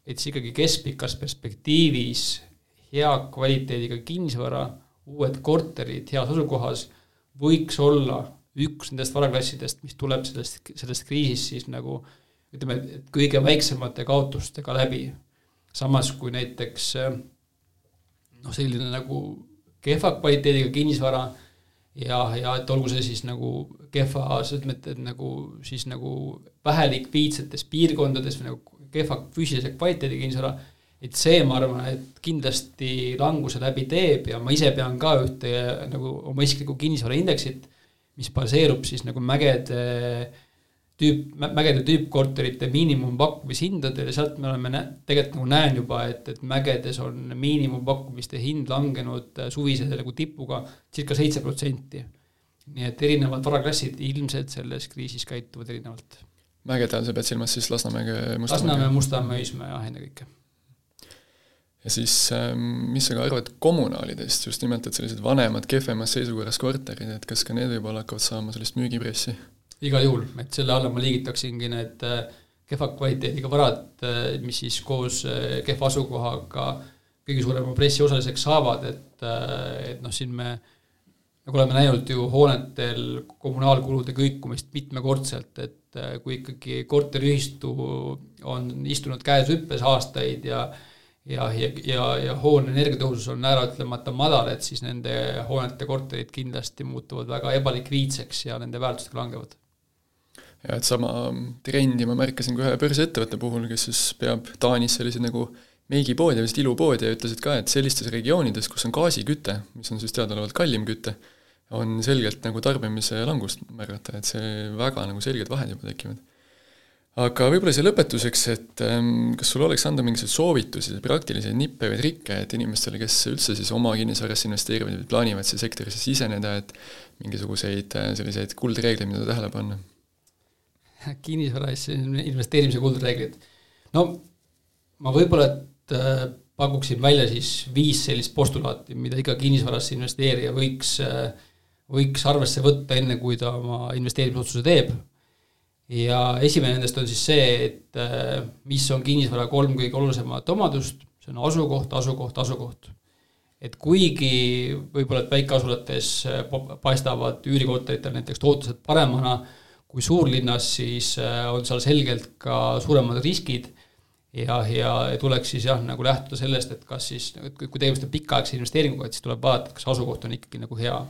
et siis ikkagi keskpikas perspektiivis hea kvaliteediga kinnisvara, uued korterid heas asukohas võiks olla üks nendest varaklassidest, mis tuleb sellest, sellest kriisist siis nagu ütleme, et kõige väiksemate kaotustega läbi. samas kui näiteks noh, selline nagu kehva kvaliteediga kinnisvara ja, ja et olgu see siis nagu kehva, selles mõttes, et nagu siis nagu vähelikviidsetes piirkondades või nagu kehva füüsilise kvaliteediga kinnisvara, et see, ma arvan, et kindlasti languse läbi teeb ja ma ise pean ka ühte nagu oma isiklikku kinnisvaraindeksit mis baseerub siis nagu mägede tüüp, mägede tüüppkorterite miinimumpakkumishindadel ja sealt me oleme nä-, tegelikult nagu näen juba, et, et mägedes on miinimumpakkumiste hind langenud suvise nagu tipuga circa seitse protsenti. nii et erinevad varaklassid ilmselt selles kriisis käituvad erinevalt. mägede all sa pead silmas siis Lasnamäge, Mustamäe? Lasnamäe, Mustamäe, Õismäe jah, ennekõike ja siis ähm, mis sa ka arvad kommunaalidest, just nimelt, et sellised vanemad, kehvemas seisukorras korterid, et kas ka need võib-olla hakkavad saama sellist müügipressi? igal juhul, et selle alla ma liigitaksingi need äh, kehva kvaliteediga varad, äh, mis siis koos äh, kehva asukohaga kõige suurema pressi osaliseks saavad, et, et noh, siin me nagu oleme näinud ju hoonetel kommunaalkulude kõikumist mitmekordselt, et kui ikkagi korteriühistu on istunud käes hüppes aastaid ja ja, ja, ja, ja hoone energiatõhusus on äraütlemata madal, et siis nende hoonete korterid kindlasti muutuvad väga ebalikviidseks ja nende väärtused langevad. ja et sama trendi ma märkasin ka ühe börsiettevõtte puhul, kes siis peab Taanis selliseid nagu meigipoodi ja vist ilupoodi ja ütlesid ka, et sellistes regioonides, kus on gaasiküte, mis on siis teadaolevalt kallim küte, on selgelt nagu tarbimise langust märgata, et see väga nagu selged vahed juba tekivad aga võib-olla siia lõpetuseks, et ähm, kas sul oleks anda mingisuguseid soovitusi, praktilisi nippe või trikke, et inimestele, kes üldse siis oma kinnisvarasse investeerivad või plaanivad siia sektorisse siseneda, et mingisuguseid äh, selliseid kuldreegleid, mida tähele panna? kinnisvarasse investeerimise kuldreeglid. no ma võib-olla, et äh, pakuksin välja siis viis sellist postulaati, mida iga kinnisvarasse investeerija võiks, äh, võiks arvesse võtta, enne kui ta oma investeerimisotsuse teeb ja esimene nendest on siis see, et äh, mis on kinnisvara kolm kõige olulisemat omadust, see on asukoht, asukoht, asukoht. et kuigi võib-olla, et väikeasulates äh, paistavad üürikorteritel näiteks tootlused paremana kui suurlinnas, siis äh, on seal selgelt ka suuremad riskid ja, ja tuleks siis jah, nagu lähtuda sellest, et kas siis, kui tegemist on pikaaegse investeeringuga, et siis tuleb vaadata, kas asukoht on ikkagi nagu hea.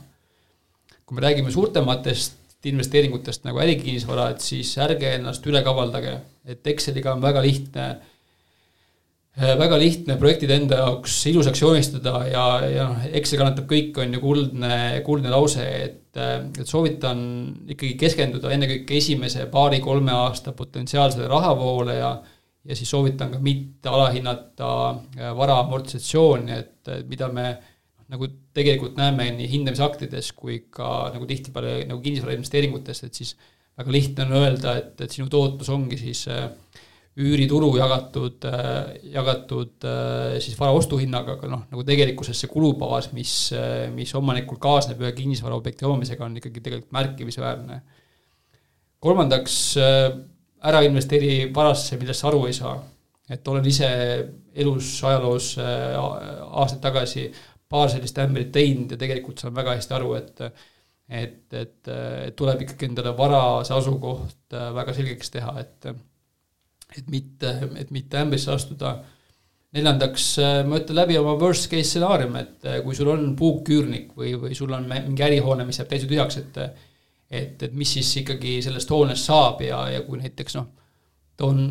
kui me räägime suurtematest investeeringutest nagu ärikinnisvara, et siis ärge ennast üle kavaldage, et Exceliga on väga lihtne äh, väga lihtne projektid enda jaoks ilusaks joonistada ja, ja noh, Excel kannatab kõik, on ju kuldne, kuldne lause, et, et soovitan ikkagi keskenduda ennekõike esimese paari-kolme aasta potentsiaalsele rahavoole ja ja siis soovitan ka mitte alahinnata äh, vara amortisatsiooni, et mida me nagu tegelikult näeme nii hindamisaktides kui ka nagu tihtipeale nagu kinnisvara investeeringutes, et siis väga lihtne on öelda, et, et sinu tootlus ongi siis äh, üüritulu jagatud, äh, jagatud siis vara ostuhinnaga, aga noh, nagu tegelikkuses see kulubaas, mis, mis omanikul kaasneb ühe kinnisvaraobjekti omamisega, on ikkagi tegelikult märkimisväärne. kolmandaks ära investeeri varasse, millest sa aru ei saa. et olen ise elus, ajaloos äh, aastaid tagasi paar sellist ämbrit teinud ja tegelikult saan väga hästi aru, et et, et, et tuleb ikkagi endale varase asukoht äh, väga selgeks teha, et et mitte, et mitte ämbrisse astuda. neljandaks, äh, ma ütlen läbi oma worst case stsenaarium, et kui sul on puuküürnik või, või sul on mingi ärihoone, mis jääb täitsa tühjaks, et et, et mis siis ikkagi sellest hoonest saab ja, ja kui näiteks noh, toon,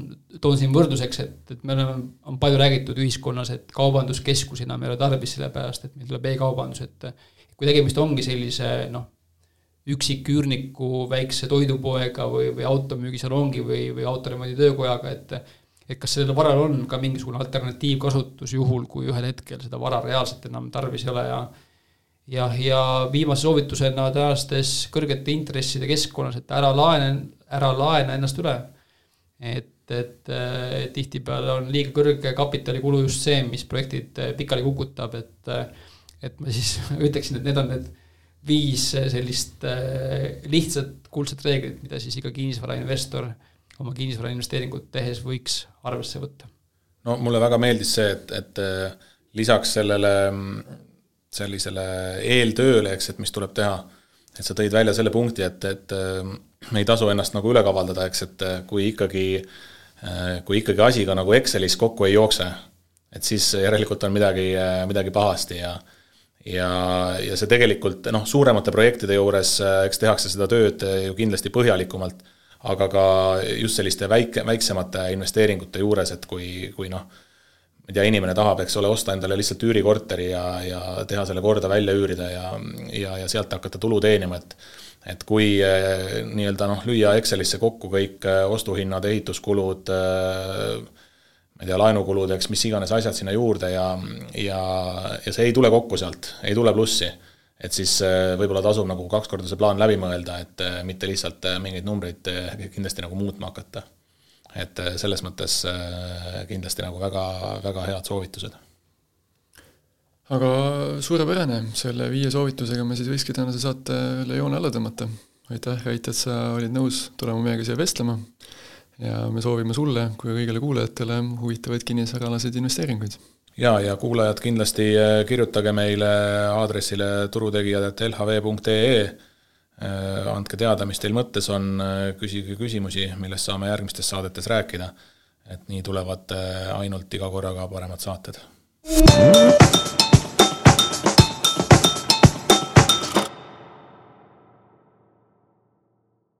toon siin võrdluseks, et, et me oleme, on palju räägitud ühiskonnas, et kaubanduskeskusi enam ei ole tarvis, sellepärast et meil tuleb e-kaubandus, et kui tegemist ongi sellise noh, üksiküürniku väikse toidupoega või, või automüügisalongi või, või autoremondi töökojaga, et et kas sellel varal on ka mingisugune alternatiivkasutus, juhul kui ühel hetkel seda vara reaalselt enam tarvis ei ole ja ja, ja viimase soovitusena tänastes kõrgete intresside keskkonnas, et ära laene, ära laena ennast üle. Et, et, et tihtipeale on liiga kõrge kapitalikulu just see, mis projektid pikali kukutab, et et ma siis ütleksin, et need on need viis sellist äh, lihtsat kuldset reeglit, mida siis iga kinnisvarainvestor oma kinnisvarainvesteeringut tehes võiks arvesse võtta. no mulle väga meeldis see, et, et äh, lisaks sellele sellisele eeltööle, eks, et mis tuleb teha. Et sa tõid välja selle punkti, et, et me ei tasu ennast nagu üle kavaldada, eks, et kui ikkagi, kui ikkagi asi ka nagu Excelis kokku ei jookse, et siis järelikult on midagi, midagi pahasti ja ja, ja see tegelikult noh, suuremate projektide juures, eks tehakse seda tööd ju kindlasti põhjalikumalt, aga ka just selliste väike, väiksemate investeeringute juures, et kui, kui noh, ma ei tea, inimene tahab, eks ole, osta endale lihtsalt üürikorteri ja, ja teha selle korda välja üürida ja, ja, ja sealt hakata tulu teenima, et et kui eh, nii-öelda noh, lüüa Excelisse kokku kõik eh, ostuhinnad, ehituskulud, eh, ma ei tea, laenukulud, eks mis iganes asjad sinna juurde ja, ja, ja see ei tule kokku sealt, ei tule plussi. et siis võib-olla tasub nagu kaks korda see plaan läbi mõelda, et mitte lihtsalt mingeid numbreid kindlasti nagu muutma hakata et äh, selles mõttes äh, kindlasti nagu väga, väga head soovitused. aga suurepärane, selle viie soovitusega me siis võikski tänase saatele joone alla tõmmata. aitäh, Rait, et sa olid nõus tulema meiega siia vestlema ja me soovime sulle kui kõigile kuulajatele huvitavaid kinnisvaraalaseid investeeringuid. ja, ja kuulajad kindlasti äh, kirjutage meile aadressile turutegijad.lhv.ee andke teada, mis teil mõttes on, äh, küsige küsimusi, millest saame järgmistes saadetes rääkida. et nii tulevad äh, ainult iga korraga paremad saated.